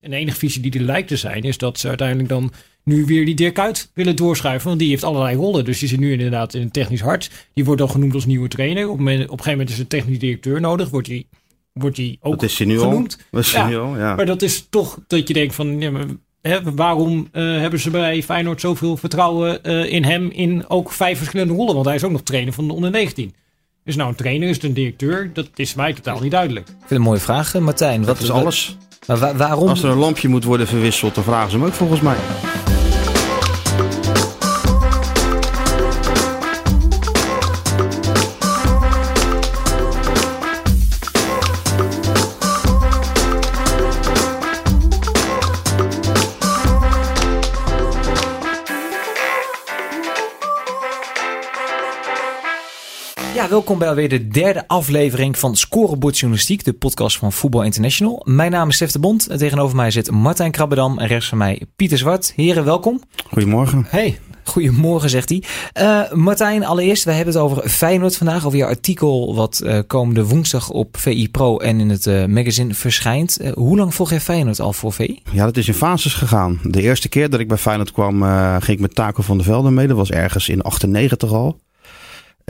En de enige visie die er lijkt te zijn, is dat ze uiteindelijk dan nu weer die Dirk uit willen doorschuiven. Want die heeft allerlei rollen. Dus die zit nu inderdaad in een technisch hart. Die wordt dan genoemd als nieuwe trainer. Op, een gegeven moment is een technisch directeur nodig. Wordt die, wordt die ook dat is nu genoemd. Dat is ja, nu al, ja. Maar dat is toch dat je denkt van... Ja, maar, hè, waarom uh, hebben ze bij Feyenoord zoveel vertrouwen uh, in hem in ook vijf verschillende rollen? Want hij is ook nog trainer van de onder 19. Is nou een trainer, is het een directeur? Dat is mij totaal niet duidelijk. Ik vind een mooie vraag, Martijn. Wat dat is alles. Als er een lampje moet worden verwisseld, dan vragen ze hem ook volgens mij. Welkom bij alweer de derde aflevering van Scorebord Journalistiek, de podcast van Voetbal International. Mijn naam is Stef de Bond en tegenover mij zit Martijn Krabbedam en rechts van mij Pieter Zwart. Heren, welkom. Goedemorgen. Hey, goedemorgen zegt hij. Uh, Martijn, allereerst, we hebben het over Feyenoord vandaag, over je artikel wat uh, komende woensdag op VI Pro en in het uh, magazine verschijnt. hoe lang volg jij Feyenoord al voor VI? Ja, dat is in fases gegaan. De eerste keer dat ik bij Feyenoord kwam, ging ik met Taco van der Velde mee. Dat was ergens in 98 al.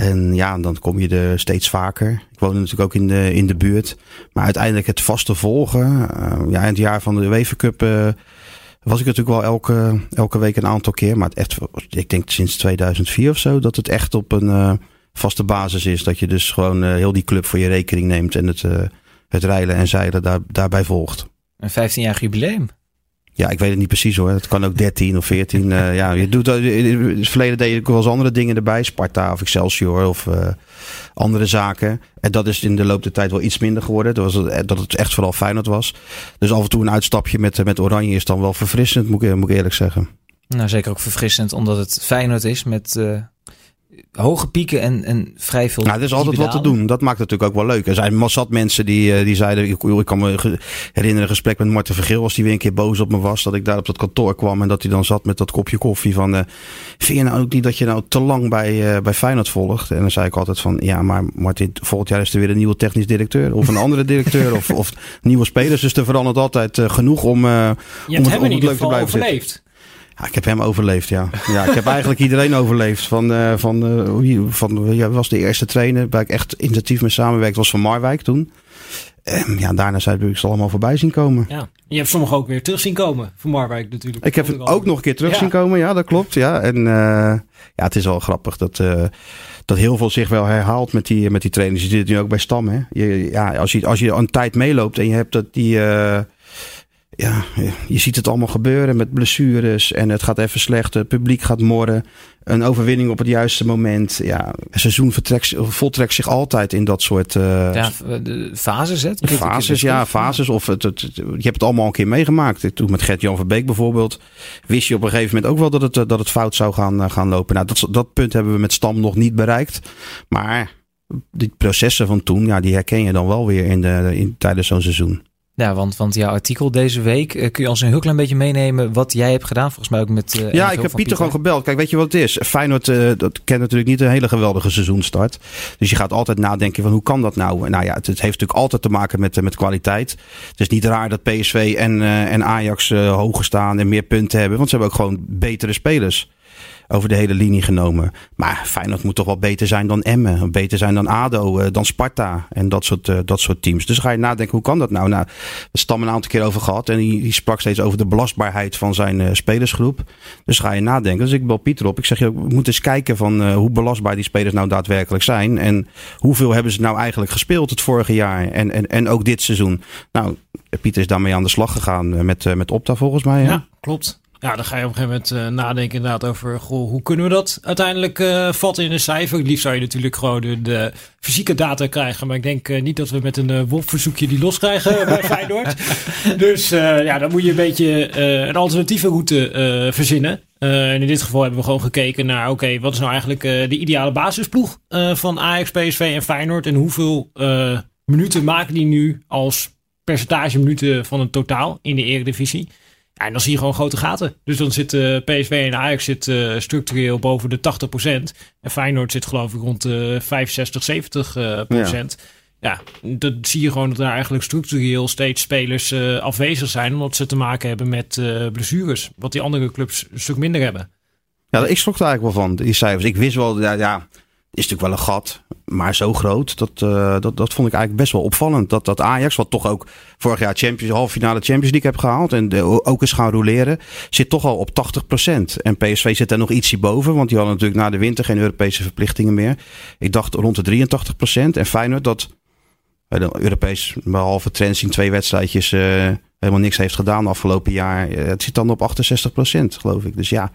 En ja, dan kom je er steeds vaker. Ik woonde natuurlijk ook in de, in de buurt. Maar uiteindelijk het vaste volgen. Uh, ja, in het jaar van de UEFA Cup uh, was ik natuurlijk wel elke, elke week een aantal keer. Maar echt, ik denk sinds 2004 of zo, dat het echt op een uh, vaste basis is. Dat je dus gewoon heel die club voor je rekening neemt en het, het rijlen en zeilen daar, daarbij volgt. Een 15-jarig jubileum. Ja, ik weet het niet precies hoor. Het kan ook 13 of 14. uh, ja, je doet, in het verleden deed ik wel eens andere dingen erbij. Sparta of Excelsior of uh, andere zaken. En dat is in de loop der tijd wel iets minder geworden. Dat, was, dat het echt vooral Feyenoord was. Dus af en toe een uitstapje met, met Oranje is dan wel verfrissend, moet ik, moet ik eerlijk zeggen. Nou, zeker ook verfrissend omdat het Feyenoord is met... hoge pieken en, en vrij veel. Nou, er is altijd wat te doen. Dat maakt het natuurlijk ook wel leuk. Er zijn massat mensen die, die zeiden. Ik, ik kan me herinneren een gesprek met Marten Vergeel. Als die weer een keer boos op me was. Dat ik daar op dat kantoor kwam. En dat hij dan zat met dat kopje koffie. Van. Uh, vind je nou ook niet dat je nou te lang bij, uh, bij Feyenoord volgt? En dan zei ik altijd van. Ja, maar Martin, volgend jaar is er weer een nieuwe technisch directeur. Of een andere directeur. of, of nieuwe spelers. Dus er verandert altijd uh, genoeg om. Uh, om het, het, om het leuk te blijven overleefd. zitten. Ja, ik heb hem overleefd, ja. ja ik heb eigenlijk iedereen overleefd. Van, uh, van, uh, van ja, was de eerste trainer waar ik echt intensief mee samenwerkte, was van Marwijk toen. En ja, daarna zijn ik ze allemaal voorbij zien komen. Ja. Je hebt sommigen ook weer terug zien komen van Marwijk natuurlijk. Ik heb het ook nog een keer terug Ja. zien komen, ja, dat klopt. Ja, en uh, ja, het is wel grappig dat, dat heel veel zich wel herhaalt met die, met die trainers. Je zit nu ook bij Stam, hè. Je, ja, als, je, als je een tijd meeloopt en je hebt dat die... Ja, je ziet het allemaal gebeuren met blessures en het gaat even slecht. Het publiek gaat morren. Een overwinning op het juiste moment. Ja, een seizoen vertrekt, voltrekt zich altijd in dat soort uh, ja, de fases. Hè? Fases, ja, fases. Of het, het, het, je hebt het allemaal een keer meegemaakt. Toen met Gert-Jan van Beek bijvoorbeeld. Wist je op een gegeven moment ook wel dat het, dat het fout zou gaan, gaan lopen. Nou, dat, dat punt hebben we met Stam nog niet bereikt. Maar die processen van toen, ja, die herken je dan wel weer in de, in, tijdens zo'n seizoen. Ja, want, want jouw artikel deze week, uh, kun je ons een heel klein beetje meenemen wat jij hebt gedaan? Volgens mij ook met. Uh, ja, ik heb Pieter gewoon gebeld. Kijk, weet je wat het is? Feyenoord, uh, dat kent natuurlijk niet een hele geweldige seizoenstart. Dus je gaat altijd nadenken van hoe kan dat nou? Nou ja, het, het heeft natuurlijk altijd te maken met, met kwaliteit. Het is niet raar dat PSV en, en Ajax hoger staan en meer punten hebben. Want ze hebben ook gewoon betere spelers over de hele linie genomen. Maar Feyenoord moet toch wel beter zijn dan Emmen. Beter zijn dan ADO, dan Sparta en dat soort, uh, dat soort teams. Dus ga je nadenken, hoe kan dat nou? Nou, stammen een aantal keer over gehad. En die, sprak steeds over de belastbaarheid van zijn uh, spelersgroep. Dus ga je nadenken. Dus ik bel Pieter op. Ik zeg, je moet eens kijken van hoe belastbaar die spelers nou daadwerkelijk zijn. En hoeveel hebben ze nou eigenlijk gespeeld het vorige jaar. En, en, en ook dit seizoen. Nou, Pieter is daarmee aan de slag gegaan met, met Opta volgens mij. Ja, klopt. Ja, dan ga je op een gegeven moment uh, nadenken inderdaad over goh, hoe kunnen we dat uiteindelijk uh, vatten in een cijfer. Het liefst zou je natuurlijk gewoon de, de fysieke data krijgen. Maar ik denk uh, niet dat we met een WOP-verzoekje die loskrijgen bij Feyenoord. Dus ja, dan moet je een beetje een alternatieve route verzinnen. en in dit geval hebben we gewoon gekeken naar, oké, okay, wat is nou eigenlijk de ideale basisploeg van Ajax, PSV en Feyenoord? En hoeveel minuten maken die nu als percentage minuten van het totaal in de eredivisie? En dan zie je gewoon grote gaten. Dus dan zit uh, PSV en Ajax zit, uh, structureel boven de 80%. En Feyenoord zit geloof ik rond de 65, 70%. Uh, ja. ja, dat zie je gewoon dat daar eigenlijk structureel steeds spelers uh, afwezig zijn. Omdat ze te maken hebben met uh, blessures. Wat die andere clubs een stuk minder hebben. Ja, ik schrok er eigenlijk wel van, die cijfers. Ik wist wel, ja, ja is natuurlijk wel een gat, maar zo groot. Dat, uh, dat, dat vond ik eigenlijk best wel opvallend. Dat, dat Ajax, wat toch ook vorig jaar Champions, halve finale Champions League heeft gehaald. En ook eens gaan roleren. Zit toch al op 80%. En PSV zit er nog ietsje boven. Want die hadden natuurlijk na de winter geen Europese verplichtingen meer. Ik dacht rond de 83%. En Feyenoord dat de Europees, behalve trends in twee wedstrijdjes, uh, helemaal niks heeft gedaan afgelopen jaar. het zit dan op 68%, geloof ik. Dus ja,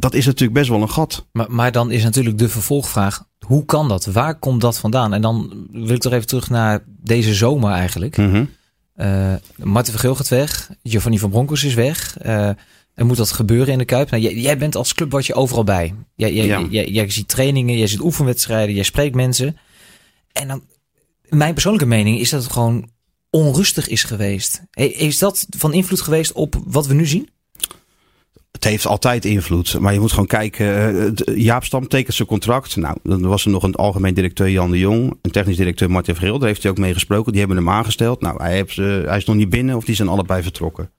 dat is natuurlijk best wel een gat. Maar, maar dan is natuurlijk de vervolgvraag: hoe kan dat? Waar komt dat vandaan? En dan wil ik toch even terug naar deze zomer eigenlijk. Mm -hmm. uh, Marten Vergeel gaat weg, Giovanni van Bronckhorst is weg. Uh, en moet dat gebeuren in de Kuip? Nou, jij, jij bent als club wat je overal bij. Jij, jij, ja. jij, jij ziet trainingen, jij ziet oefenwedstrijden, jij spreekt mensen. En dan, mijn persoonlijke mening is dat het gewoon onrustig is geweest. Is dat van invloed geweest op wat we nu zien? Het heeft altijd invloed. Maar je moet gewoon kijken. Uh, Jaap Stam tekent zijn contract. Nou, dan was er nog een algemeen directeur Jan de Jong. Een technisch directeur Martin Vergeel. Daar heeft hij ook mee gesproken. Die hebben hem aangesteld. Nou, hij, heeft, uh, hij is nog niet binnen of die zijn allebei vertrokken.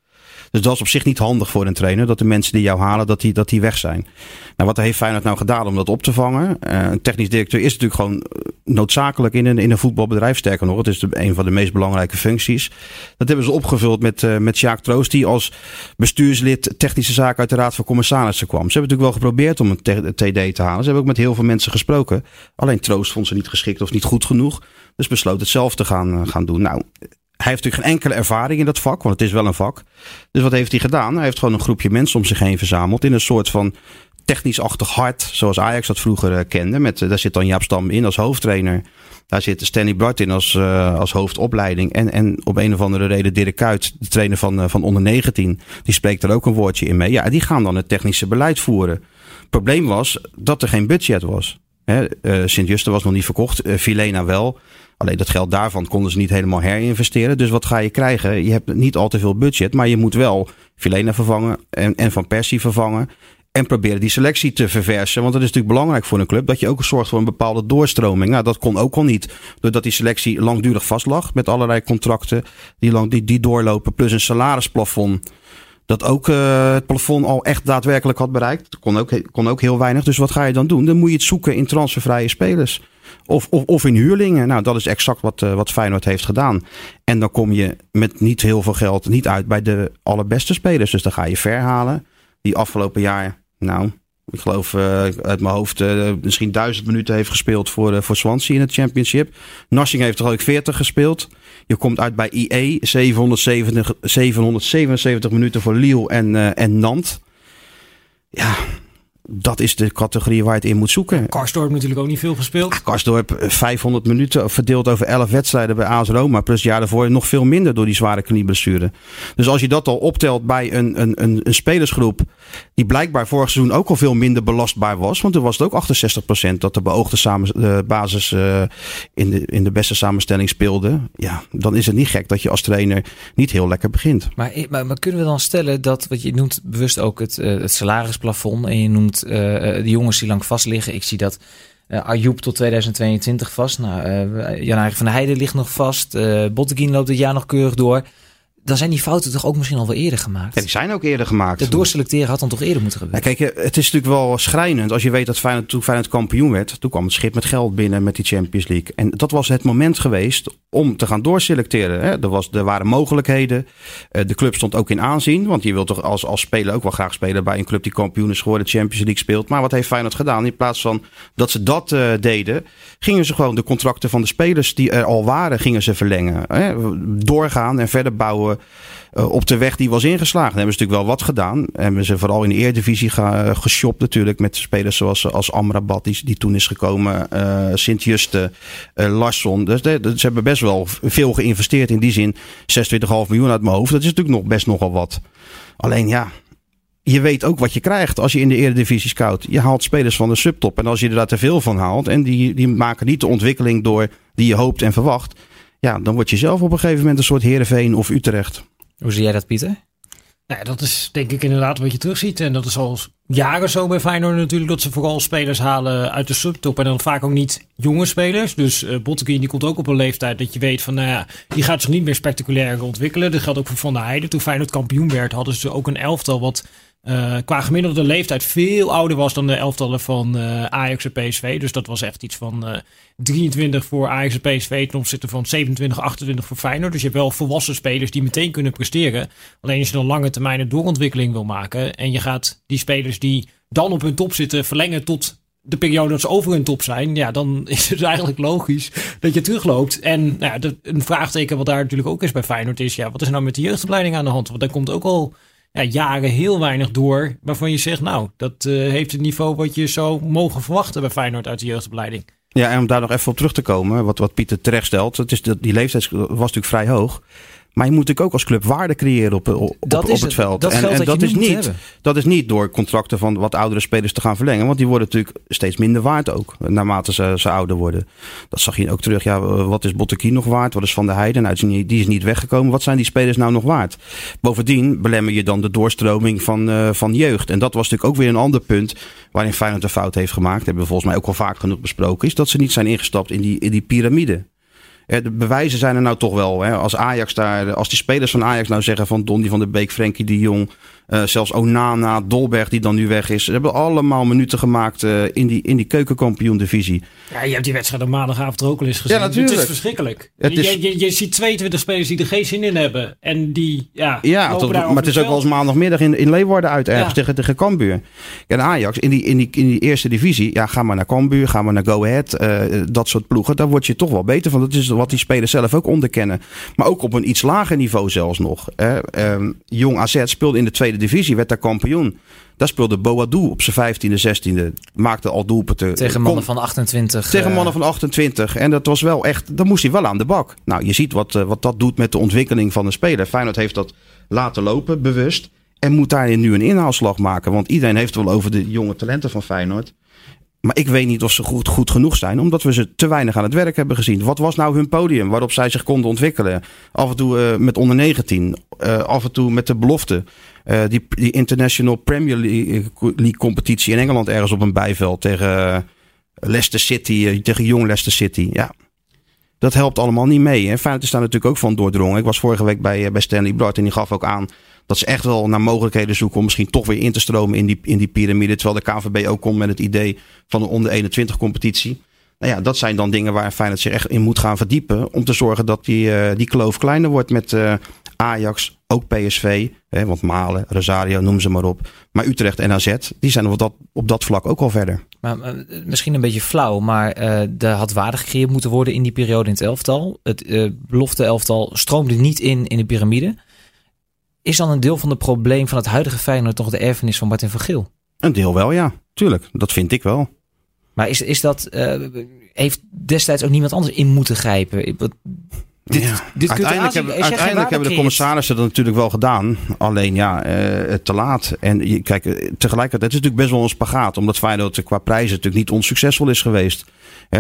Dus dat is op zich niet handig voor een trainer. Dat de mensen die jou halen, dat die, dat die weg zijn. Nou, wat heeft Feyenoord nou gedaan om dat op te vangen? Uh, een technisch directeur is natuurlijk gewoon noodzakelijk in een, in een voetbalbedrijf. Sterker nog, het is een van de meest belangrijke functies. Dat hebben ze opgevuld met, uh, met Sjaak Troost, die als bestuurslid technische zaken uit de Raad van Commissarissen kwam. Ze hebben natuurlijk wel geprobeerd om een TD te halen. Ze hebben ook met heel veel mensen gesproken. Alleen Troost vond ze niet geschikt of niet goed genoeg. Dus besloot het zelf te gaan, gaan doen. Nou, hij heeft natuurlijk geen enkele ervaring in dat vak, want het is wel een vak. Dus wat heeft hij gedaan? Hij heeft gewoon een groepje mensen om zich heen verzameld in een soort van technisch-achtig hart, zoals Ajax dat vroeger uh, kende. Met, uh, daar zit dan Jaap Stam in als hoofdtrainer. Daar zit Stanley Bart in als, uh, als hoofdopleiding. En, en op een of andere reden Dirk Kuyt, de trainer van, van onder 19, die spreekt er ook een woordje in mee. Ja, die gaan dan het technische beleid voeren. Probleem was dat er geen budget was. Sint-Juste was nog niet verkocht, Filena wel. Alleen dat geld daarvan konden ze niet helemaal herinvesteren. Dus wat ga je krijgen? Je hebt niet al te veel budget, maar je moet wel Filena vervangen en, en Van Persie vervangen. En proberen die selectie te verversen. Want dat is natuurlijk belangrijk voor een club. Dat je ook zorgt voor een bepaalde doorstroming. Nou, dat kon ook al niet. Doordat die selectie langdurig vastlag. Met allerlei contracten die, lang, die, die doorlopen. Plus een salarisplafond. Dat ook uh, het plafond al echt daadwerkelijk had bereikt. Kon ook, kon ook heel weinig. Dus wat ga je dan doen? Dan moet je het zoeken in transfervrije spelers. Of, of, of in huurlingen. Nou, dat is exact wat, uh, wat Feyenoord heeft gedaan. En dan kom je met niet heel veel geld niet uit bij de allerbeste spelers. Dus dan ga je verhalen. Die afgelopen jaar, nou, ik geloof uh, uit mijn hoofd uh, misschien duizend minuten heeft gespeeld voor, uh, voor Swansea in het championship. Narsing heeft er ook 40 gespeeld. Je komt uit bij IE, 770, 777 minuten voor Lille en, en Nantes. Ja, dat is de categorie waar je het in moet zoeken. Karsdorp natuurlijk ook niet veel gespeeld. Ja, Karsdorp 500 eh, minuten verdeeld over 11 wedstrijden bij AS Roma. Plus jaar daarvoor nog veel minder door die zware knieblessure. Dus als je dat al optelt bij een, een, een, een spelersgroep die blijkbaar vorig seizoen ook al veel minder belastbaar was. Want er was het ook 68% dat de beoogde samen, de basis uh, in, de, in de beste samenstelling speelde. Ja, dan is het niet gek dat je als trainer niet heel lekker begint. Maar, maar, maar kunnen we dan stellen dat, wat je noemt bewust ook het, het salarisplafond en je noemt de jongens die lang vast liggen. Ik zie dat uh, Ayoub tot 2022 vast. Nou, uh, Jan van Heijden ligt nog vast. Uh, Botteguin loopt dit jaar nog keurig door dan zijn die fouten toch ook misschien al wel eerder gemaakt? Ja, die zijn ook eerder gemaakt. Het doorselecteren had dan toch eerder moeten gebeuren? Ja, kijk, het is natuurlijk wel schrijnend. Als je weet dat Feyenoord, toen Feyenoord kampioen werd... toen kwam het schip met geld binnen met die Champions League. En dat was het moment geweest om te gaan doorselecteren. Hè? Er, was, er waren mogelijkheden. Eh, de club stond ook in aanzien. Want je wilt toch als, als speler ook wel graag spelen... bij een club die kampioen is geworden, Champions League speelt. Maar wat heeft Feyenoord gedaan? In plaats van dat ze dat uh, deden... gingen ze gewoon de contracten van de spelers die er al waren... gingen ze verlengen. Hè? Doorgaan en verder bouwen uh, op de weg die was ingeslagen. hebben ze natuurlijk wel wat gedaan. Hebben ze vooral in de Eredivisie ga, geshopt natuurlijk. Met spelers zoals als Amrabat die, die toen is gekomen. Sint-Juste, Larsson. Dus ze hebben best wel veel geïnvesteerd in die zin. 26,5 miljoen uit mijn hoofd. Dat is natuurlijk nog best nogal wat. Alleen ja, je weet ook wat je krijgt als je in de Eredivisie scout. Je haalt spelers van de subtop. En als je er daar te veel van haalt. En die, die maken niet de ontwikkeling door die je hoopt en verwacht ja, dan word je zelf op een gegeven moment een soort Heerenveen of Utrecht. Hoe zie jij dat, Pieter? Nou ja, dat is denk ik inderdaad wat je terugziet. En dat is al jaren zo bij Feyenoord natuurlijk. Dat ze vooral spelers halen uit de subtop. En dan vaak ook niet jonge spelers. Dus uh, Botteguin die komt ook op een leeftijd dat je weet van... Nou ja, die gaat zich niet meer spectaculair ontwikkelen. Dat geldt ook voor Van der Heijden. Toen Feyenoord kampioen werd hadden ze ook een elftal wat... Uh, qua gemiddelde leeftijd veel ouder was dan de elftallen van uh, Ajax en PSV. Dus dat was echt iets van uh, 23 voor Ajax en PSV ten opzichte van 27, 28 voor Feyenoord. Dus je hebt wel volwassen spelers die meteen kunnen presteren. Alleen als je dan lange termijn een doorontwikkeling wil maken en je gaat die spelers die dan op hun top zitten verlengen tot de periode dat ze over hun top zijn, ja, dan is het eigenlijk logisch dat je terugloopt. En nou een vraagteken wat daar natuurlijk ook is bij Feyenoord is, ja, wat is nou met de jeugdopleiding aan de hand? Want daar komt ook al ja, jaren heel weinig door waarvan je zegt, nou, dat uh, heeft het niveau wat je zou mogen verwachten bij Feyenoord uit de jeugdopleiding. Ja, en om daar nog even op terug te komen, wat, wat Pieter terecht stelt, het is, die leeftijd was natuurlijk vrij hoog. Maar je moet natuurlijk ook als club waarde creëren op, op, op, het, het, veld. Dat en, en dat, dat is niet, hebben. dat is niet door contracten van wat oudere spelers te gaan verlengen. Want die worden natuurlijk steeds minder waard ook. Naarmate ze, ze ouder worden. Dat zag je ook terug. Ja, wat is Bottekin nog waard? Wat is Van der Heijden? Nou, die is niet weggekomen. Wat zijn die spelers nou nog waard? Bovendien belemmer je dan de doorstroming van, uh, van jeugd. En dat was natuurlijk ook weer een ander punt waarin Feyenoord een fout heeft gemaakt. Dat hebben we volgens mij ook al vaak genoeg besproken. Is dat ze niet zijn ingestapt in die, in die piramide. De bewijzen zijn er nou toch wel. Hè. Als Ajax daar, als die spelers van Ajax nou zeggen van Donny van der Beek, Frenkie de Jong, uh, zelfs Onana, Dolberg die dan nu weg is. Ze hebben allemaal minuten gemaakt uh, in die, in die keukenkampioen divisie. Ja, je hebt die wedstrijd op maandagavond er ook al eens gezien. Ja, natuurlijk. Het is verschrikkelijk. Het is... Je, je, je, ziet 22 spelers die er geen zin in hebben. En die, ja, ja tot, maar het is ook wel eens maandagmiddag in, in Leeuwarden uit ergens ja. tegen, tegen Cambuur. En Ajax in die, in, die, in die eerste divisie, ja, ga maar naar Cambuur, ga maar naar Go Ahead. Uh, dat soort ploegen, daar word je toch wel beter van. Dat is wat die spelers zelf ook onderkennen. Maar ook op een iets lager niveau zelfs nog. Um, Jong AZ speelde in de tweede divisie, werd daar kampioen. Daar speelde Boadou op zijn 15e, 16e. Maakte al doelpunten. Tegen mannen van 28. Tegen mannen van 28. En dat was wel echt. Dan moest hij wel aan de bak. Nou, je ziet wat, uh, wat dat doet met de ontwikkeling van een speler. Feyenoord heeft dat laten lopen, bewust. En moet daarin nu een inhaalslag maken. Want iedereen heeft het wel over de jonge talenten van Feyenoord. Maar ik weet niet of ze goed, goed genoeg zijn, omdat we ze te weinig aan het werk hebben gezien. Wat was nou hun podium waarop zij zich konden ontwikkelen? Af en toe uh, met onder 19, uh, af en toe met de belofte. Uh, die, die International Premier League, League, competitie in Engeland ergens op een bijveld tegen Leicester City, tegen jong Leicester City. Ja, dat helpt allemaal niet mee. En Feyenoord is daar natuurlijk ook van doordrongen. Ik was vorige week bij, bij Stanley Blart en die gaf ook aan dat ze echt wel naar mogelijkheden zoeken om misschien toch weer in te stromen in die, in die piramide. Terwijl de KVB ook komt met het idee van een onder 21 competitie. Nou ja, dat zijn dan dingen waar Feyenoord zich echt in moet gaan verdiepen. Om te zorgen dat die, uh, die kloof kleiner wordt met uh, Ajax, ook PSV. Hè, want Malen, Rosario, noem ze maar op. Maar Utrecht en AZ, die zijn op dat, op dat vlak ook al verder. Maar, uh, misschien een beetje flauw, maar er had waarde gecreëerd moeten worden in die periode in het elftal. Het belofte elftal stroomde niet in in de piramide. Is dan een deel van het probleem van het huidige Feyenoord toch de erfenis van Martin van Geel? Een deel wel, ja. Tuurlijk, dat vind ik wel. Maar is, is dat, uh, heeft destijds ook niemand anders in moeten grijpen? Dit, ja. dit uiteindelijk hebben, uiteindelijk hebben de commissarissen dat natuurlijk wel gedaan. Alleen ja, uh, te laat. En je, kijk, tegelijkertijd het is natuurlijk best wel een spagaat. Omdat Feyenoord qua prijzen natuurlijk niet onsuccesvol is geweest.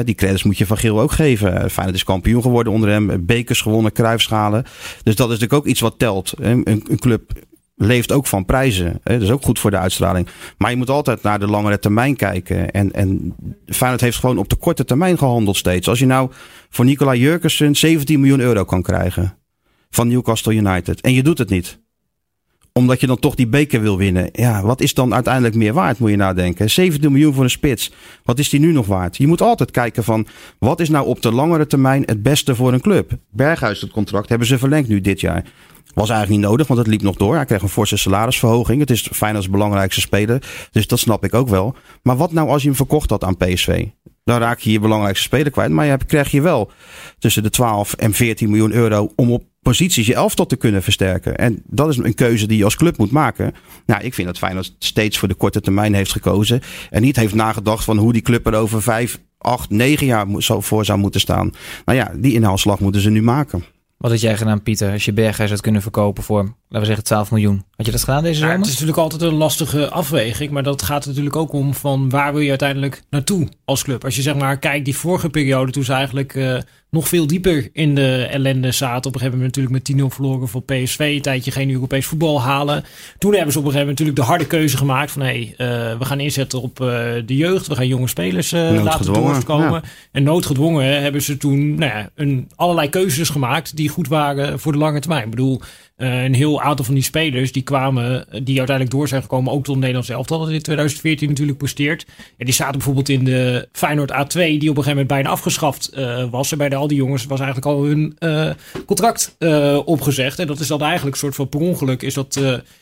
Die credits moet je van Geel ook geven. Feyenoord is kampioen geworden onder hem. Bekers gewonnen, kruifschalen. Dus dat is natuurlijk ook iets wat telt. Een, een club leeft ook van prijzen. Hè? Dat is ook goed voor de uitstraling. Maar je moet altijd naar de langere termijn kijken. En, en Feyenoord heeft gewoon op de korte termijn gehandeld steeds. Als je nou voor Nicola Jurkensen 17 miljoen euro kan krijgen van Newcastle United. En je doet het niet omdat je dan toch die beker wil winnen. Ja, wat is dan uiteindelijk meer waard, moet je nadenken. 17 miljoen voor een spits. Wat is die nu nog waard? Je moet altijd kijken van, wat is nou op de langere termijn het beste voor een club? Berghuis, het contract hebben ze verlengd nu dit jaar. Was eigenlijk niet nodig, want het liep nog door. Hij kreeg een forse salarisverhoging. Het is als belangrijkste speler. Dus dat snap ik ook wel. Maar wat nou als je hem verkocht had aan PSV? Dan raak je je belangrijkste speler kwijt. Maar je krijg je wel tussen de 12 en 14 miljoen euro om op posities je elftal te kunnen versterken. En dat is een keuze die je als club moet maken. Nou, ik vind dat Feyenoord steeds voor de korte termijn heeft gekozen. En niet heeft nagedacht van hoe die club er over vijf, acht, negen jaar voor zou moeten staan. Nou ja, die inhaalslag moeten ze nu maken. Wat had jij gedaan, Pieter, als je Berghuis had kunnen verkopen voor laten we zeggen 12 miljoen. Had je dat gedaan deze Ja, zomer? het is natuurlijk altijd een lastige afweging. Maar dat gaat natuurlijk ook om van waar wil je uiteindelijk naartoe als club. Als je zeg maar kijkt die vorige periode toen ze eigenlijk eh, nog veel dieper in de ellende zaten. Op een gegeven moment natuurlijk met 10-0 verloren voor PSV. Een tijdje geen Europees voetbal halen. Toen hebben ze op een gegeven moment natuurlijk de harde keuze gemaakt van hé, hey, eh, we gaan inzetten op eh, de jeugd. We gaan jonge spelers eh, laten doorkomen. ja. En noodgedwongen hebben ze toen nou ja, een, allerlei keuzes gemaakt die goed waren voor de lange termijn. Ik bedoel, eh, een heel aantal van die spelers die kwamen, die uiteindelijk door zijn gekomen, ook tot het Nederlands elftal dat in 2014 natuurlijk presteert. En die zaten bijvoorbeeld in de Feyenoord A2, die op een gegeven moment bijna afgeschaft eh, was. En bij de, al die jongens was eigenlijk al hun eh, contract opgezegd. En dat is dan eigenlijk een soort van per ongeluk is dat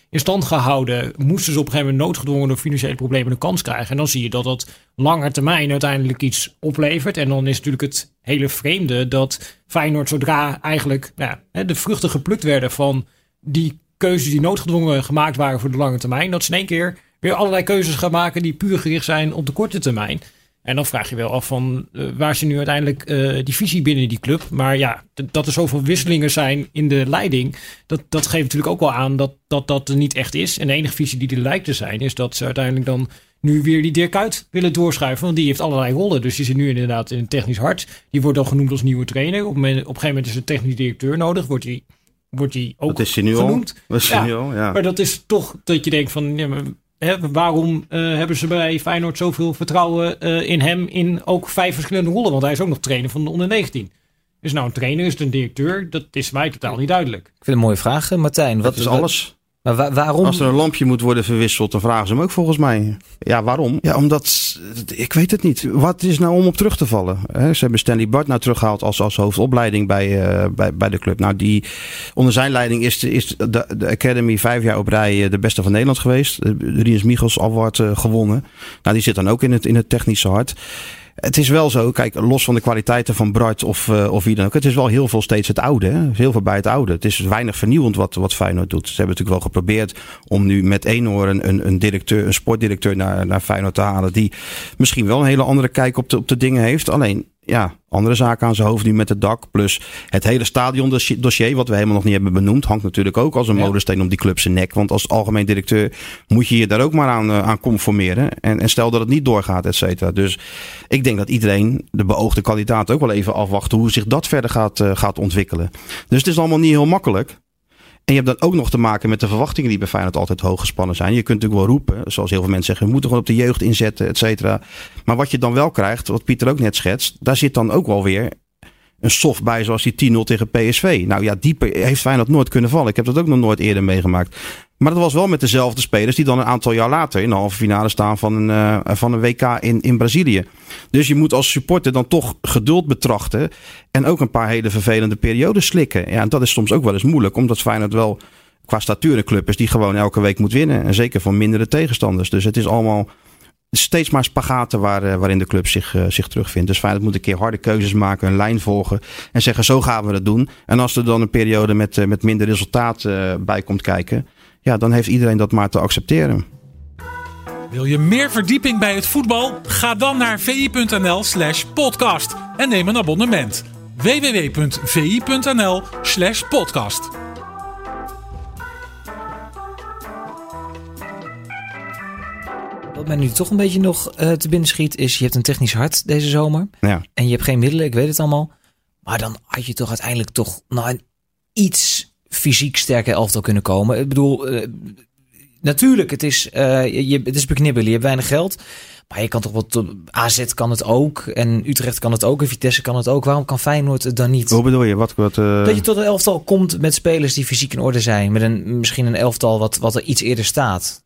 in stand gehouden. Moesten ze op een gegeven moment noodgedwongen door financiële problemen een kans krijgen. En dan zie je dat dat langer termijn uiteindelijk iets oplevert. En dan is natuurlijk het hele vreemde dat Feyenoord zodra eigenlijk nou de vruchten geplukt werden van die keuzes die noodgedwongen gemaakt waren voor de lange termijn. Dat ze in één keer weer allerlei keuzes gaan maken die puur gericht zijn op de korte termijn. En dan vraag je wel af van eh, waar ze nu uiteindelijk eh, die visie binnen die club. Maar ja, dat er zoveel wisselingen zijn in de leiding. Dat, dat geeft natuurlijk ook wel aan dat, dat dat er niet echt is. En de enige visie die er lijkt te zijn is dat ze uiteindelijk dan nu weer die Dirk Kuyt willen doorschuiven. Want die heeft allerlei rollen. Dus die zit nu inderdaad in het technisch hart. Die wordt dan genoemd als nieuwe trainer. Op, moment- op een gegeven moment is een technisch directeur nodig. Wordt die, wordt die ook Dat is genoemd. Dat is Ja, nu al, ja. Maar dat is toch dat je denkt van... Ja, waarom eh, hebben ze bij Feyenoord zoveel vertrouwen eh, in hem... in ook vijf verschillende rollen? Want hij is ook nog trainer van de onder 19. Is nou een trainer, is het een directeur? Dat is mij totaal niet duidelijk. Ik vind het een mooie vraag, eh, Martijn. Wat Dat is alles. Waarom? Als er een lampje moet worden verwisseld, dan vragen ze hem ook volgens mij. Ja, waarom? Ja, omdat, ik weet het niet. Wat is nou om op terug te vallen? Ze hebben Stanley Bart nou teruggehaald als, als hoofdopleiding bij, eh, bij, bij de club. Nou, die, onder zijn leiding is, de, is de, de Academy vijf jaar op rij eh, de beste van Nederland geweest. De Rinus Michels Award eh, gewonnen. Nou, die zit dan ook in het, in het technische hart. Het is wel zo, kijk, los van de kwaliteiten van Bart of, eh, of wie dan ook. Het is wel heel veel steeds het oude. Heel veel bij het oude. Het is weinig vernieuwend wat, wat Feyenoord doet. Ze hebben natuurlijk wel geprobeerd om nu met Eenhoorn een, een, een directeur, een sportdirecteur naar, naar Feyenoord te halen. Die misschien wel een hele andere kijk op de, op de dingen heeft. Alleen, ja, andere zaken aan zijn hoofd nu met het dak. Plus het hele stadiondossier, wat we helemaal nog niet hebben benoemd, hangt natuurlijk ook als een Ja. molensteen om die club zijn nek. Want als algemeen directeur moet je je daar ook maar aan, eh, aan conformeren. En, en stel dat het niet doorgaat, et cetera. Dus ik denk dat iedereen, de beoogde kandidaat, ook wel even afwacht hoe zich dat verder gaat, eh, gaat ontwikkelen. Dus het is allemaal niet heel makkelijk. En je hebt dan ook nog te maken met de verwachtingen die bij Feyenoord altijd hoog gespannen zijn. Je kunt natuurlijk wel roepen, zoals heel veel mensen zeggen, we moeten gewoon op de jeugd inzetten, et cetera. Maar wat je dan wel krijgt, wat Pieter ook net schetst, daar zit dan ook wel weer een soft bij zoals die 10-0 tegen PSV. Nou ja, die heeft Feyenoord nooit kunnen vallen. Ik heb dat ook nog nooit eerder meegemaakt. Maar dat was wel met dezelfde spelers die dan een aantal jaar later in de halve finale staan van een, eh, van een WK in, in Brazilië. Dus je moet als supporter dan toch geduld betrachten. En ook een paar hele vervelende periodes slikken. Ja, en dat is soms ook wel eens moeilijk, omdat Feyenoord wel qua statuur een club is die gewoon elke week moet winnen. En zeker van mindere tegenstanders. Dus het is allemaal steeds maar spagaten waar, eh, waarin de club zich, eh, zich terugvindt. Dus Feyenoord moet een keer harde keuzes maken, een lijn volgen en zeggen zo gaan we het doen. En als er dan een periode met, met minder resultaat bij komt kijken, ja, dan heeft iedereen dat maar te accepteren. Wil je meer verdieping bij het voetbal? Ga dan naar vi.nl slash podcast en neem een abonnement. www.vi.nl slash podcast. Wat mij nu toch een beetje nog eh, te binnen schiet is, je hebt een technisch hart deze zomer. Ja. En je hebt geen middelen, ik weet het allemaal. Maar dan had je toch uiteindelijk toch naar een iets fysiek sterker elftal kunnen komen. Ik bedoel, eh, natuurlijk, het is, eh, je, het is beknibbelen, je hebt weinig geld. Maar je kan toch wat, AZ kan het ook. En Utrecht kan het ook. En Vitesse kan het ook. Waarom kan Feyenoord het dan niet? Hoe bedoel je? Wat, wat, eh, Dat je tot een elftal komt met spelers die fysiek in orde zijn. Met een, misschien een elftal wat, wat er iets eerder staat.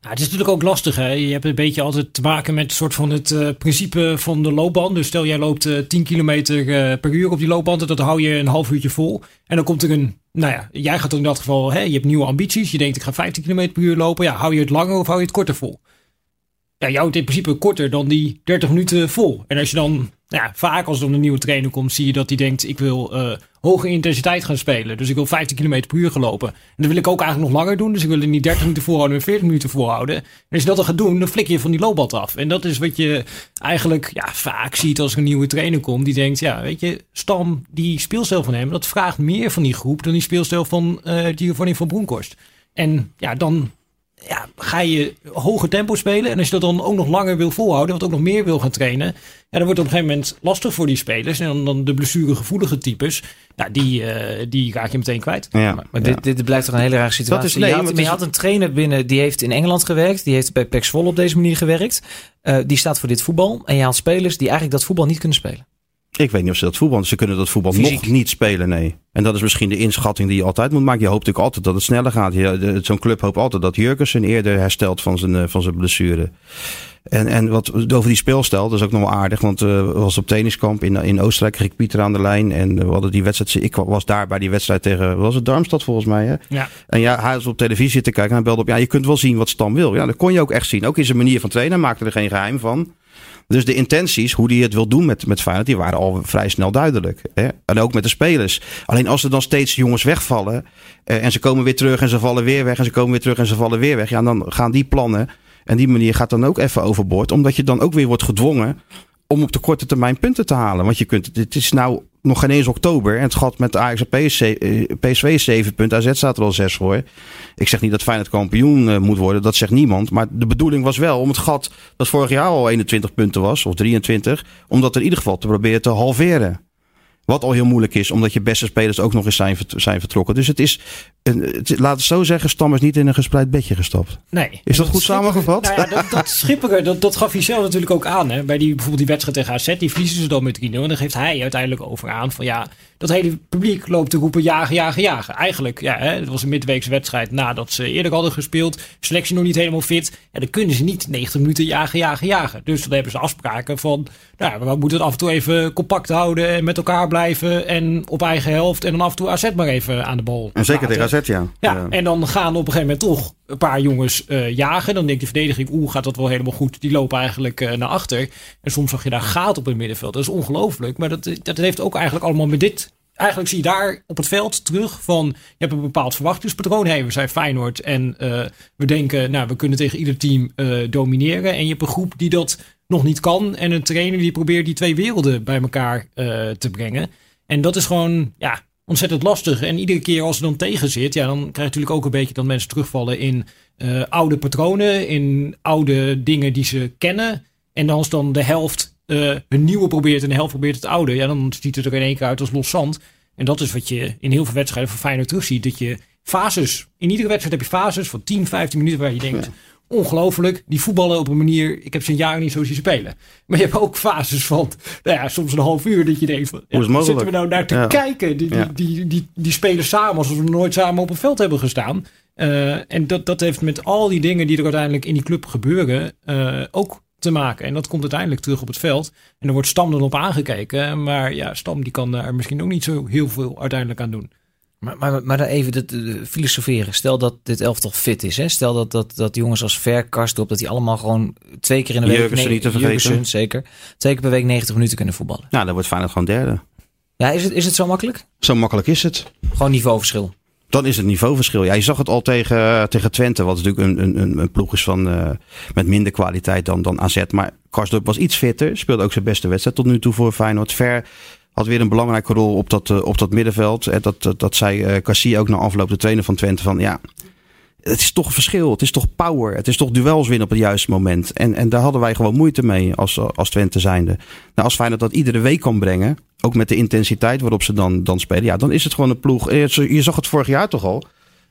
Nou, het is natuurlijk ook lastig. Hè? Je hebt een beetje altijd te maken met een soort van het eh, principe van de loopband. Dus stel jij loopt eh 10 kilometer eh, per uur op die loopband. En dat hou je een half uurtje vol. En dan komt er een... Nou ja, jij gaat in dat geval... Hè, je hebt nieuwe ambities. Je denkt ik ga 15 kilometer per uur lopen. Ja, hou je het langer of hou je het korter vol? Ja, je houdt in principe korter dan die 30 minuten vol. En als je dan ja, vaak als er een nieuwe trainer komt, zie je dat hij denkt: ik wil uh, hoge intensiteit gaan spelen. Dus ik wil 15 km per uur gelopen. En dat wil ik ook eigenlijk nog langer doen. Dus ik wil er niet 30 minuten volhouden, maar 40 minuten volhouden. En als je dat dan gaat doen, dan flik je van die loopband af. En dat is wat je eigenlijk ja, vaak ziet als er een nieuwe trainer komt. Die denkt: ja, weet je, Stam, die speelstijl van hem, dat vraagt meer van die groep dan die speelstijl van uh, Giovanni van Broenkorst. En ja, dan ja, ga je hoge tempo spelen. En als je dat dan ook nog langer wil volhouden, wat ook nog meer wil gaan trainen. Ja, dan wordt het op een gegeven moment lastig voor die spelers. En dan, dan de blessuregevoelige types, ja, die, uh, die raak je meteen kwijt. Ja, maar, maar dit, dit blijft toch een hele rare situatie. Dat is, nee, je, had, je had een trainer binnen, die heeft in Engeland gewerkt. Die heeft bij Zwolle op deze manier gewerkt. Uh, die staat voor dit voetbal. En je haalt spelers die eigenlijk dat voetbal niet kunnen spelen. Ik weet niet of ze dat voetbal. Ze kunnen dat voetbal nog niet spelen, nee. En dat is misschien de inschatting die je altijd moet maken. Je hoopt natuurlijk altijd dat het sneller gaat. Zo'n club hoopt altijd dat Jurgensen eerder herstelt van zijn, eh, van zijn blessure. En, en wat over die speelstijl, dat is ook nog wel aardig. Want uh, was op tenniskamp in, in Oostenrijk, kreeg Pieter aan de lijn. En we hadden die wedstrijd. Ik was daar bij die wedstrijd tegen. Was het Darmstad volgens mij? Hè? Ja. En ja, hij was op televisie te kijken. En hij belde op. Ja, je kunt wel zien wat Stam wil. Ja, dat kon je ook echt zien. Ook in zijn manier van trainen. Maakte er geen geheim van. Dus de intenties, hoe hij het wil doen met, met Feyenoord, die waren al vrij snel duidelijk. Hè? En ook met de spelers. Alleen als er dan steeds jongens wegvallen eh, en ze komen weer terug en ze vallen weer weg en ze komen weer terug en ze vallen weer weg. Ja, dan gaan die plannen en die manier gaat dan ook even overboord. Omdat je dan ook weer wordt gedwongen om op de korte termijn punten te halen. Want je kunt, het is nou nog geen eens oktober. En het gaat met Ajax en PSV, PSV 7 punten. AZ staat er al 6 voor. Ik zeg niet dat Feyenoord kampioen uh, moet worden. Dat zegt niemand. Maar de bedoeling was wel om het gat dat vorig jaar al 21 punten was. Of 23. Om dat in ieder geval te proberen te halveren. Wat al heel moeilijk is, omdat je beste spelers ook nog eens zijn, zijn vertrokken. Dus het is, een, het, laat het zo zeggen, Stam is niet in een gespreid bedje gestapt. Nee. Is dat, goed samengevat? Nou ja, dat, dat Schipper, dat, dat gaf hij zelf natuurlijk ook aan. Hè. Bij die, bijvoorbeeld die wedstrijd tegen AZ, die verliezen ze dan met 3-0. En dan geeft hij uiteindelijk over aan van ja, dat hele publiek loopt te roepen jagen, jagen, jagen. Eigenlijk, ja, hè, het was een midweekse wedstrijd nadat ze eerder hadden gespeeld. Selectie nog niet helemaal fit. En dan kunnen ze niet 90 minuten jagen, jagen, jagen. Dus dan hebben ze afspraken van, nou, we moeten het af en toe even compact houden en met elkaar blijven. En op eigen helft. En dan af en toe AZ maar even aan de bal. En zeker tegen AZ, ja. ja. en dan gaan op een gegeven moment toch een paar jongens uh, jagen. Dan denkt de verdediging, oeh, gaat dat wel helemaal goed. Die lopen eigenlijk uh, naar achter. En soms zag je daar gaat op het middenveld. Dat is ongelooflijk. Maar dat, dat heeft ook eigenlijk allemaal met dit eigenlijk zie je daar op het veld terug van je hebt een bepaald verwachtingspatroon. Hey, we zijn Feyenoord en uh, we denken, nou, we kunnen tegen ieder team domineren. En je hebt een groep die dat nog niet kan. En een trainer die probeert die twee werelden bij elkaar te brengen. En dat is gewoon, ja, ontzettend lastig. En iedere keer als er dan tegen zit, ja, dan krijg je natuurlijk ook een beetje dat mensen terugvallen in oude patronen, in oude dingen die ze kennen. En als dan de helft uh, een nieuwe probeert en de helft probeert het oude, ja, dan ziet het er in één keer uit als los zand. En dat is wat je in heel veel wedstrijden van Feyenoord terugziet. Dat je fases, in iedere wedstrijd heb je fases van 10, 15 minuten waar je denkt. Ongelooflijk, die voetballen op een manier, ik heb ze een jaar niet zo zien spelen. Maar je hebt ook fases van, nou ja, soms een half uur dat je denkt, van, ja, hoe zitten we nou naar te ja. kijken? Die, die, die, die, die, spelen samen alsof we nooit samen op een veld hebben gestaan. Uh, en dat, dat heeft met al die dingen die er uiteindelijk in die club gebeuren, uh, ook te maken. En dat komt uiteindelijk terug op het veld. En er wordt Stam dan op aangekeken. Maar ja, Stam die kan er misschien ook niet zo heel veel uiteindelijk aan doen. Maar, maar, maar dan even dat, filosoferen. Stel dat dit elftal fit is. Hè? Stel dat, dat, dat jongens als Verkast op dat die allemaal gewoon twee keer in de week... Jurgensen niet te vergeten. zeker. Twee keer per week 90 minuten kunnen voetballen. Nou, dan wordt Feyenoord gewoon derde. Ja, is het, is het zo makkelijk? Zo makkelijk is het. Gewoon niveauverschil dan is het niveauverschil. Ja, je zag het al tegen, tegen Twente, wat natuurlijk een, een, een ploeg is van, uh, met minder kwaliteit dan, dan AZ. Maar Karsdorp was iets fitter, speelde ook zijn beste wedstrijd tot nu toe voor Feyenoord. Ver had weer een belangrijke rol op dat, uh, op dat middenveld. En dat, dat, dat zei uh, Cassie ook na afloop, de trainer van Twente, van ja... Het is toch een verschil. Het is toch power. Het is toch duels winnen op het juiste moment. En, en daar hadden wij gewoon moeite mee als, als Twente zijnde. Nou, als Feyenoord dat iedere week kan brengen ook met de intensiteit waarop ze dan, dan spelen. Ja, dan is het gewoon een ploeg. Eh, je zag het vorig jaar toch al.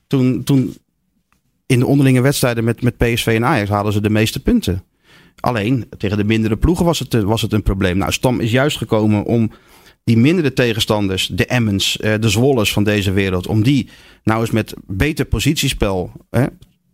Toen, toen in de onderlinge wedstrijden met, met PSV en Ajax halen ze de meeste punten. Alleen tegen de mindere ploegen was het, was het een probleem. Nou, Stam is juist gekomen om die mindere tegenstanders, de Emmens, eh, de Zwollers van deze wereld, om die nou eens met beter positiespel hè,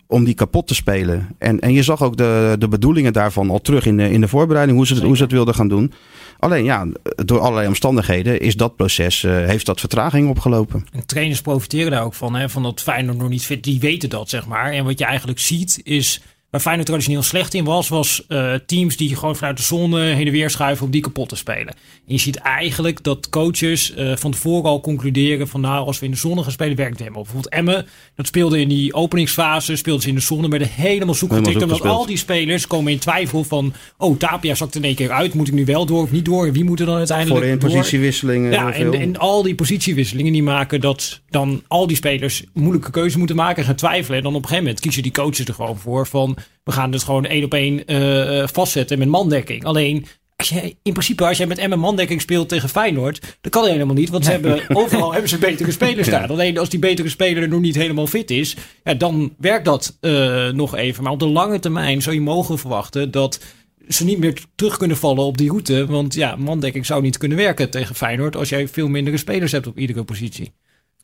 om die kapot te spelen. En, en je zag ook de, de bedoelingen daarvan al terug in de, in de voorbereiding, hoe ze, hoe ze het wilden gaan doen. Alleen ja, door allerlei omstandigheden is dat proces, uh, heeft dat vertraging opgelopen. En trainers profiteren daar ook van, hè, van dat Feyenoord nog niet fit. Die weten dat, zeg maar. En wat je eigenlijk ziet is waar Feyenoord traditioneel slecht in was, was uh, teams die gewoon vanuit de zone heen en weer schuiven om die kapot te spelen. En je ziet eigenlijk dat coaches uh, van tevoren al concluderen van nou, als we in de zone gaan spelen, werkt het helemaal. Bijvoorbeeld Emmen, dat speelde in die openingsfase, speelde ze in de zone, werden helemaal zoek getikt. Omdat al die spelers komen in twijfel van, oh, Tapia zakt in één keer uit. Moet ik nu wel door of niet door? Wie moet er dan uiteindelijk Voor in positiewisselingen. Ja, en, en, al die positiewisselingen die maken dat dan al die spelers moeilijke keuzes moeten maken en gaan twijfelen. En dan op een gegeven moment kiezen die coaches er gewoon voor van, we gaan het gewoon één op één uh, vastzetten met mandekking. Alleen als in principe, als jij met Emmen mandekking speelt tegen Feyenoord, dat kan helemaal niet. Want ze hebben, overal hebben ze betere spelers staan. Alleen als die betere speler nog niet helemaal fit is, ja, dan werkt dat uh, nog even. Maar op de lange termijn zou je mogen verwachten dat ze niet meer terug kunnen vallen op die route. Want ja, mandekking zou niet kunnen werken tegen Feyenoord als jij veel mindere spelers hebt op iedere positie.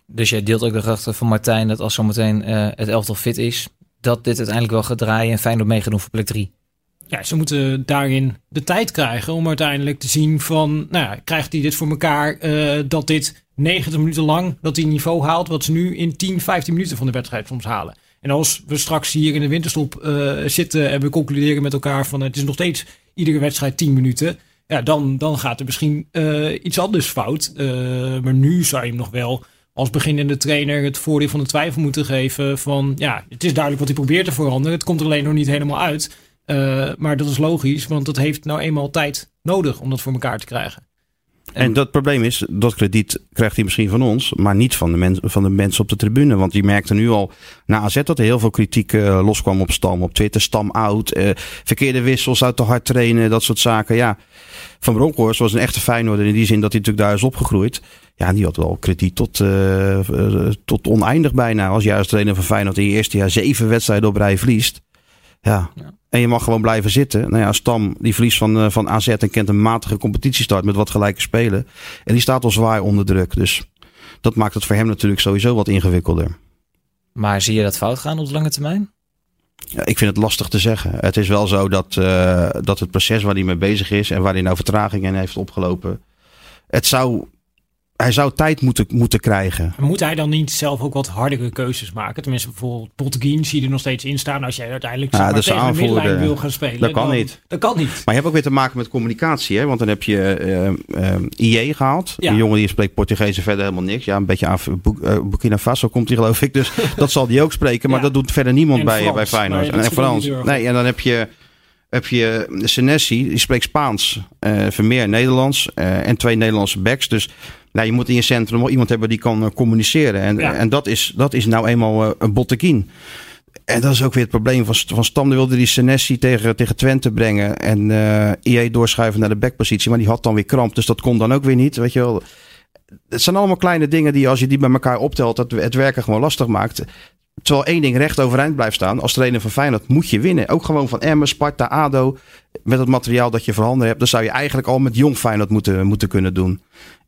Dus jij deelt ook de gedachte van Martijn dat als zometeen uh, het elftal fit is, dat dit uiteindelijk wel gaat draaien en Feyenoord mee gaat doen voor plek 3? Ja, ze moeten daarin de tijd krijgen om uiteindelijk te zien van, nou ja, krijgt hij dit voor elkaar uh, dat dit 90 minuten lang, dat hij niveau haalt wat ze nu in 10, 15 minuten van de wedstrijd soms halen. En als we straks hier in de winterstop uh, zitten en we concluderen met elkaar van het is nog steeds iedere wedstrijd 10 minuten, ja, dan, dan gaat er misschien uh, iets anders fout. maar nu zou je hem nog wel als beginnende trainer het voordeel van de twijfel moeten geven van ja, het is duidelijk wat hij probeert te veranderen. Het komt alleen nog niet helemaal uit. Uh, maar dat is logisch, want dat heeft nou eenmaal tijd nodig om dat voor elkaar te krijgen. En, dat probleem is, dat krediet krijgt hij misschien van ons, maar niet van de, mens, van de mensen op de tribune. Want die merkte nu al na AZ dat er heel veel kritiek uh, loskwam op Stam. Op Twitter, Stam oud, uh, verkeerde wissels, uit te hard trainen, dat soort zaken. Ja, Van Bronckhorst was een echte Feyenoorder in die zin dat hij natuurlijk daar is opgegroeid. Ja, die had wel krediet tot, uh, tot oneindig bijna. Als juist trainer van Feyenoord in je eerste jaar zeven wedstrijden op rij verliest. Ja. ja. En je mag gewoon blijven zitten. Nou ja, Stam die verliest van, uh, van AZ en kent een matige competitiestart met wat gelijke spelen. En die staat al zwaar onder druk. Dus dat maakt het voor hem natuurlijk sowieso wat ingewikkelder. Maar zie je dat fout gaan op de lange termijn? Ja, ik vind het lastig te zeggen. Het is wel zo dat, uh, dat het proces waar hij mee bezig is en waar hij nou vertraging in heeft opgelopen. Het zou hij zou tijd moeten, moeten krijgen. Moet hij dan niet zelf ook wat hardere keuzes maken? Tenminste, bijvoorbeeld Potteguin zie je er nog steeds in staan. Als jij uiteindelijk ja, tegen de wil gaan spelen. Dat kan niet. Dat kan niet. Maar je hebt ook weer te maken met communicatie. Hè? Want dan heb je uh, uh, IE gehaald. Ja. Een jongen die spreekt Portugees en verder helemaal niks. Ja, een beetje af. Burkina Faso komt hij geloof ik. Dus dat zal die ook spreken. Maar ja. dat doet verder niemand bij, Frans, bij Feyenoord. En Frans. Nee, en dan heb je heb je Senesi, die spreekt Spaans, uh, Vermeer Nederlands uh, en twee Nederlandse backs. Dus nou, je moet in je centrum wel iemand hebben die kan uh, communiceren. En, ja. en dat, is, dat is nou eenmaal een bottekin. En dat is ook weer het probleem van, van Stam. Wilde die Senesi tegen, tegen Twente brengen. En uh, IE doorschuiven naar de backpositie. Maar die had dan weer kramp. Dus dat kon dan ook weer niet. Weet je wel. Het zijn allemaal kleine dingen die als je die bij elkaar optelt. Dat het werken gewoon lastig maakt. Terwijl één ding recht overeind blijft staan. Als trainer van Feyenoord moet je winnen. Ook gewoon van Emmen, Sparta, ADO. Met het materiaal dat je voorhanden hebt. Dan zou je eigenlijk al met jong Feyenoord moeten, moeten kunnen doen.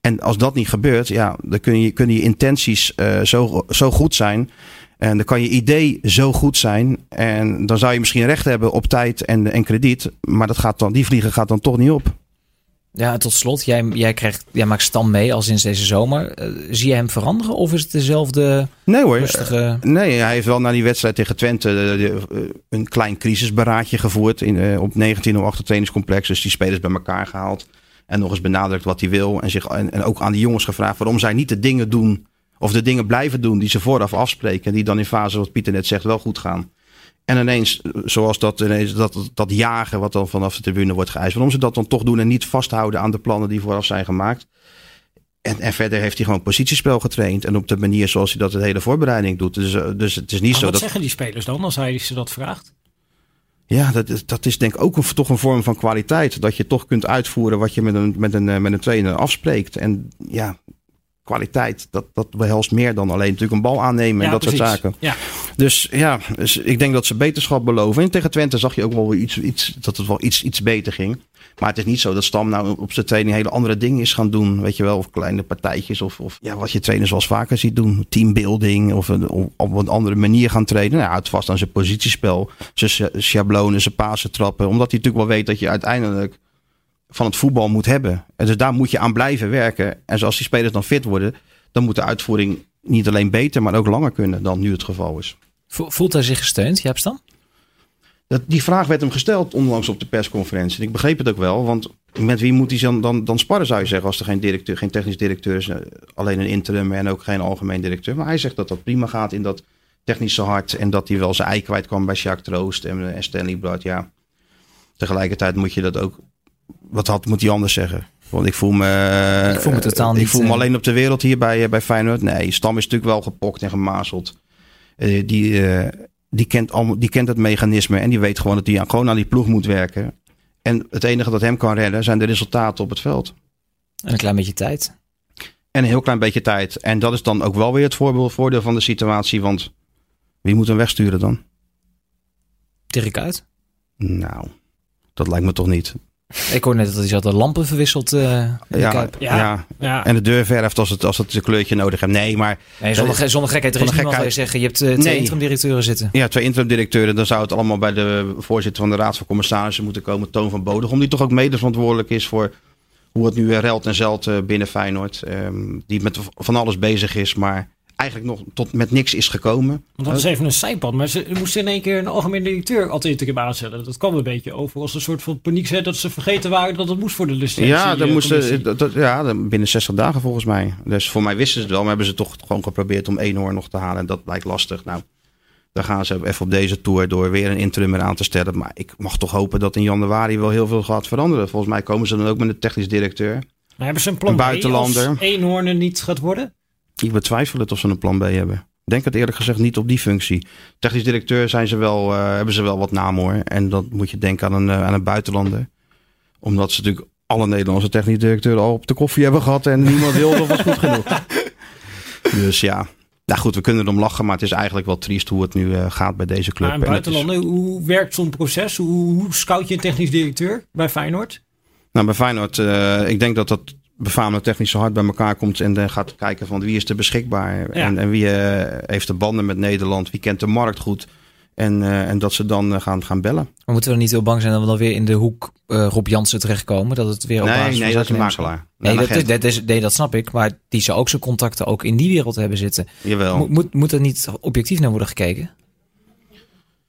En als dat niet gebeurt, ja, dan kun je, kunnen je intenties uh, zo, zo goed zijn. En dan kan je idee zo goed zijn. En dan zou je misschien recht hebben op tijd en, en krediet. Maar dat gaat dan, die vliegen gaat dan toch niet op. Ja, tot slot, jij, jij, krijgt, jij maakt Stam mee al sinds deze zomer. Uh, zie je hem veranderen of is het dezelfde nee, hoor. rustige... Nee, hij heeft wel na die wedstrijd tegen Twente uh, een klein crisisberaadje gevoerd in, op 1908 trainingscomplex. Dus die spelers bij elkaar gehaald. En nog eens benadrukt wat hij wil. En, zich, en, en ook aan die jongens gevraagd waarom zij niet de dingen doen of de dingen blijven doen die ze vooraf afspreken. En die dan in fase, wat Pieter net zegt, wel goed gaan. En ineens, zoals dat, ineens, dat, dat jagen wat dan vanaf de tribune wordt geëist. Waarom ze dat dan toch doen en niet vasthouden aan de plannen die vooraf zijn gemaakt. En, en verder heeft hij gewoon positiespel getraind. En op de manier zoals hij dat de hele voorbereiding doet. Dus, dus het is niet maar zo wat dat... zeggen die spelers dan als hij ze dat vraagt? Ja, dat, is, dat is denk ik ook een, toch een vorm van kwaliteit. Dat je toch kunt uitvoeren wat je met een, met een, met een trainer afspreekt. En ja, kwaliteit, dat, dat behelst meer dan alleen natuurlijk een bal aannemen en Ja, dat precies. soort zaken. Ja. Dus ja, dus ik denk dat ze beterschap beloven. En tegen Twente zag je ook wel weer iets, iets, dat het wel iets, iets beter ging. Maar het is niet zo dat Stam nou op zijn training hele andere dingen is gaan doen. Weet je wel, of kleine partijtjes. Of, of ja, wat je trainers wel vaker ziet doen. Teambuilding of een, op, een andere manier gaan trainen. Nou, het vast aan zijn positiespel. Zijn scha- schablonen, zijn pasen trappen. Omdat hij natuurlijk wel weet dat je uiteindelijk van het voetbal moet hebben. En dus daar moet je aan blijven werken. En zoals die spelers dan fit worden, dan moet de uitvoering niet alleen beter, maar ook langer kunnen dan nu het geval is. Vo- Voelt hij zich gesteund, Jaap Stam? Dat, die vraag werd hem gesteld onlangs op de persconferentie. En ik begreep het ook wel, want met wie moet hij dan, dan, dan sparren, zou je zeggen, als er geen, directeur, geen technisch directeur is, eh, alleen een interim en ook geen algemeen directeur. Maar hij zegt dat dat prima gaat in dat technische hart en dat hij wel zijn ei kwijt kwam bij Jacques Troost en, en Stanley Blad. Ja, tegelijkertijd moet je dat ook, wat had, moet hij anders zeggen? Want ik voel me, Ik voel me totaal ik niet, voel me eh, alleen op de wereld hier bij, eh, bij Feyenoord. Nee, Stam is natuurlijk wel gepokt en gemazeld. Eh, die, eh, die, kent allemaal, die kent het mechanisme en die weet gewoon dat hij gewoon aan die ploeg moet werken. En het enige dat hem kan redden zijn de resultaten op het veld. En een klein beetje tijd. En een heel klein beetje tijd. En dat is dan ook wel weer het voorbeeld, voordeel van de situatie. Want wie moet hem wegsturen dan? Dirk uit. Nou, dat lijkt me toch niet. Ik hoor net dat hij zat de lampen verwisseld eh in de Ja, Kuip. ja. Ja. Ja. En de deur verft als het, als het een kleurtje nodig heeft. Nee, maar Nee, zonder, ge- zonder gekheid. Er is Zonder niemand gekheid. zeggen, je hebt eh, twee Nee. interim-directeuren zitten. Ja, twee interim-directeuren. Dan zou het allemaal bij de voorzitter van de Raad van Commissarissen moeten komen. Toon van Bodegom. Die toch ook mede verantwoordelijk is voor hoe het nu eh, relt en zelt eh, binnen Feyenoord. Ehm, die met van alles bezig is, maar eigenlijk nog tot met niks is gekomen. Want dat is even een zijpad. Maar ze moesten in één keer een algemeen directeur altijd interim aanstellen. Dat kwam een beetje over als een soort van paniek zet dat ze vergeten waren dat het moest voor de licentie. Ja, dan eh, moesten, commissie. dat, dat- ja, binnen 60 dagen volgens mij. Dus voor mij wisten ze het wel, maar hebben ze toch gewoon geprobeerd om één hoor nog te halen. En dat blijkt lastig. Nou, dan gaan ze even op deze tour door weer een interim aan te stellen. Maar ik mag toch hopen dat in januari wel heel veel gaat veranderen. Volgens mij komen ze dan ook met een technisch directeur. Maar hebben ze een plan Een B buitenlander. als Eenhoorn niet gaat worden? Ik betwijfel het of ze een plan B hebben. Ik denk het eerlijk gezegd niet op die functie. Technisch directeur zijn ze wel, eh, hebben ze wel wat naam hoor. En dan moet je denken aan een, eh, aan een buitenlander. Omdat ze natuurlijk alle Nederlandse technisch directeuren al op de koffie hebben gehad. En niemand wilde of was goed genoeg. Dus ja. Nou goed, we kunnen erom lachen. Maar het is eigenlijk wel triest hoe het nu eh, gaat bij deze club. Maar een En het is- buitenlander, hoe werkt zo'n proces? Hoe, hoe scout je een technisch directeur bij Feyenoord? Nou, bij Feyenoord, ik denk dat dat befaamde technische hart bij elkaar komt en dan gaat kijken van wie is er beschikbaar Ja. en, en wie eh, heeft de banden met Nederland, wie kent de markt goed en, eh, en dat ze dan eh, gaan, gaan bellen. Maar moeten we dan niet heel bang zijn dat we dan weer in de hoek eh, Rob Jansen terechtkomen? Dat het weer op Nee, basis van nee, dat is een makelaar. Nee, dat, is, nee, dat snap ik. Maar die zou ook zijn contacten ook in die wereld hebben zitten. Jawel. Moet, moet, moet er niet objectief naar worden gekeken?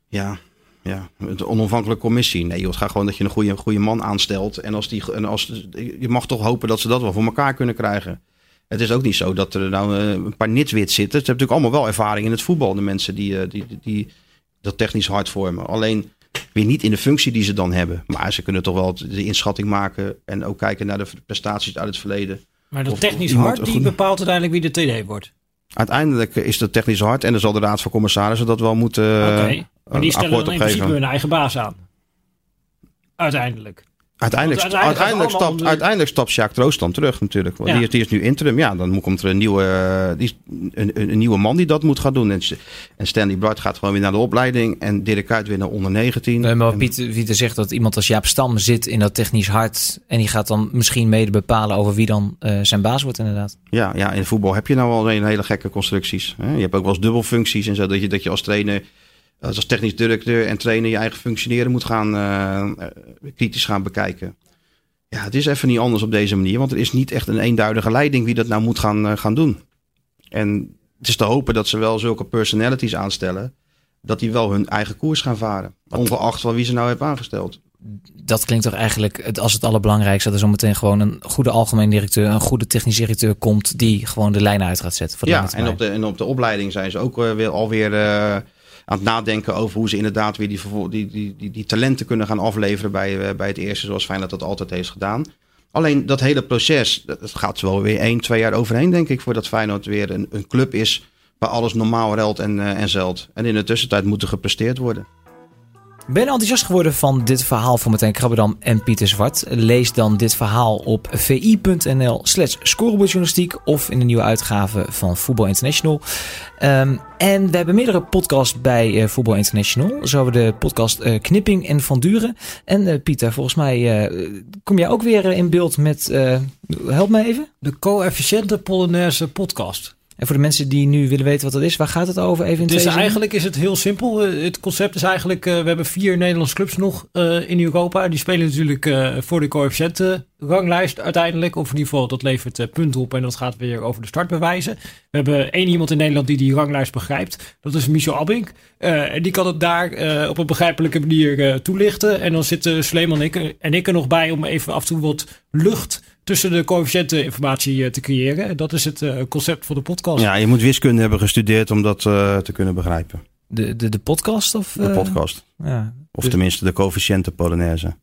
Ja, ja. De onafhankelijke commissie. Nee, joh, het gaat gewoon dat je een goede, goede man aanstelt. En, als die, en als, je mag toch hopen dat ze dat wel voor elkaar kunnen krijgen. Het is ook niet zo dat er nou eh, een paar nitswits zitten. Ze hebben natuurlijk allemaal wel ervaring in het voetbal. De mensen die, eh, die, die, die dat technisch hard vormen. Alleen weer niet in de functie die ze dan hebben. Maar ze kunnen toch wel de inschatting maken. En ook kijken naar de prestaties uit het verleden. Maar dat Of- technisch of hart, die bepaalt uiteindelijk wie de TD wordt. Uiteindelijk is het technisch hard. En dan zal de Raad van Commissarissen dat wel moeten Oké. eh, Maar die stellen dan in principe hun eigen baas aan. Uiteindelijk. Uiteindelijk, uiteindelijk stapt, uiteindelijk stapt Sjaak Troost dan terug natuurlijk. Want Ja. die, is, die is nu interim. Ja, dan moet- komt er een nieuwe, eh, die is een, een, nieuwe man die dat moet gaan doen. En, en Stanley Bright gaat gewoon weer naar de opleiding. En Dirk Kuyt weer naar onder 19. Nee, maar Pieter, Pieter zegt dat iemand als Jaap Stam zit in dat technisch hart. En die gaat dan misschien mede bepalen over wie dan eh, zijn baas wordt inderdaad. ja, ja, in voetbal heb je nou al een hele gekke constructies. Hè? Je hebt ook wel eens dubbelfuncties en zo. Dat je, dat je als trainer, als technisch directeur en trainer je eigen functioneren moet gaan eh, kritisch gaan bekijken. Ja, het is even niet anders op deze manier. Want er is niet echt een eenduidige leiding wie dat nou moet gaan, eh, gaan doen. En het is te hopen dat ze wel zulke personalities aanstellen. Dat die wel hun eigen koers gaan varen. Ongeacht van wie ze nou hebben aangesteld. Dat klinkt toch eigenlijk als het allerbelangrijkste. Dat er zometeen gewoon een goede algemeen directeur, een goede technisch directeur komt. Die gewoon de lijnen uit gaat zetten. Voor de Ja, en op, de, en op de opleiding zijn ze ook eh, weer, alweer aan het nadenken over hoe ze inderdaad weer die, die, die, die, talenten kunnen gaan afleveren bij, eh, bij het eerste, zoals Feyenoord dat altijd heeft gedaan. Alleen dat hele proces, dat dat gaat wel weer één, twee jaar overheen, denk ik, voordat Feyenoord weer een, een club is waar alles normaal ruilt en, eh, en zelt. En in de tussentijd moet er gepresteerd worden. Ben enthousiast geworden van dit verhaal van Martijn Krabbedam en Pieter Zwart? Lees dan dit verhaal op vi.nl slash scorebordjournalistiek of in de nieuwe uitgave van Voetbal International. Ehm, en we hebben meerdere podcasts bij eh Voetbal International. Zo hebben we de podcast eh, Knipping en Van Duren. En eh, Pieter, volgens mij kom jij ook weer in beeld met... help me even. De coëfficiënte Polonaise podcast. En voor de mensen die nu willen weten wat dat is, waar gaat het over? Even in Dus eigenlijk is het heel simpel. Eh, Het concept is eigenlijk, eh, we hebben vier Nederlandse clubs nog eh, in Europa. Die spelen natuurlijk voor de coëfficiëntenranglijst uiteindelijk. Of in ieder geval, dat levert punten op en dat gaat weer over de startbewijzen. We hebben één iemand in Nederland die die ranglijst begrijpt. Dat is Michel Abink. Eh, en die kan het daar op een begrijpelijke manier toelichten. En dan zitten Sleeman en ik, en ik er nog bij om even af en toe wat lucht tussen de coëfficiënteninformatie eh, te creëren. En dat is het eh, concept van de podcast. Ja, je moet wiskunde hebben gestudeerd om dat eh, te kunnen begrijpen. De, de, de podcast? Of, De podcast. ja. Of Dus tenminste de coëfficiënte Polonaise.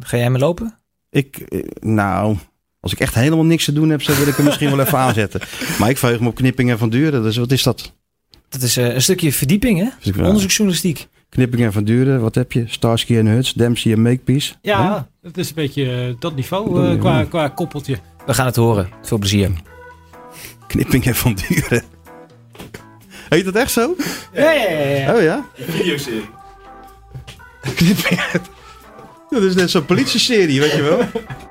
Ga jij me lopen? Ik, nou, als ik echt helemaal niks te doen heb, dan wil ik hem misschien wel even aanzetten. Maar ik verheug me op knippingen van Duren. Dus wat is dat? Dat is eh, een stukje verdieping, hè? Dus Onderzoeksjournalistiek. Knippingen van Duren, wat heb je? Starsky en Hutch, Dempsey en Makepeace. Ja, het is een beetje eh, dat niveau eh, qua, qua koppeltje. We gaan het horen. Veel plezier. Knippingen van Duren. Heet dat echt zo? Ja, ja, ja. ja. Oh ja? Videoserie. Knippingen. Dat is net zo'n politieserie, weet je wel?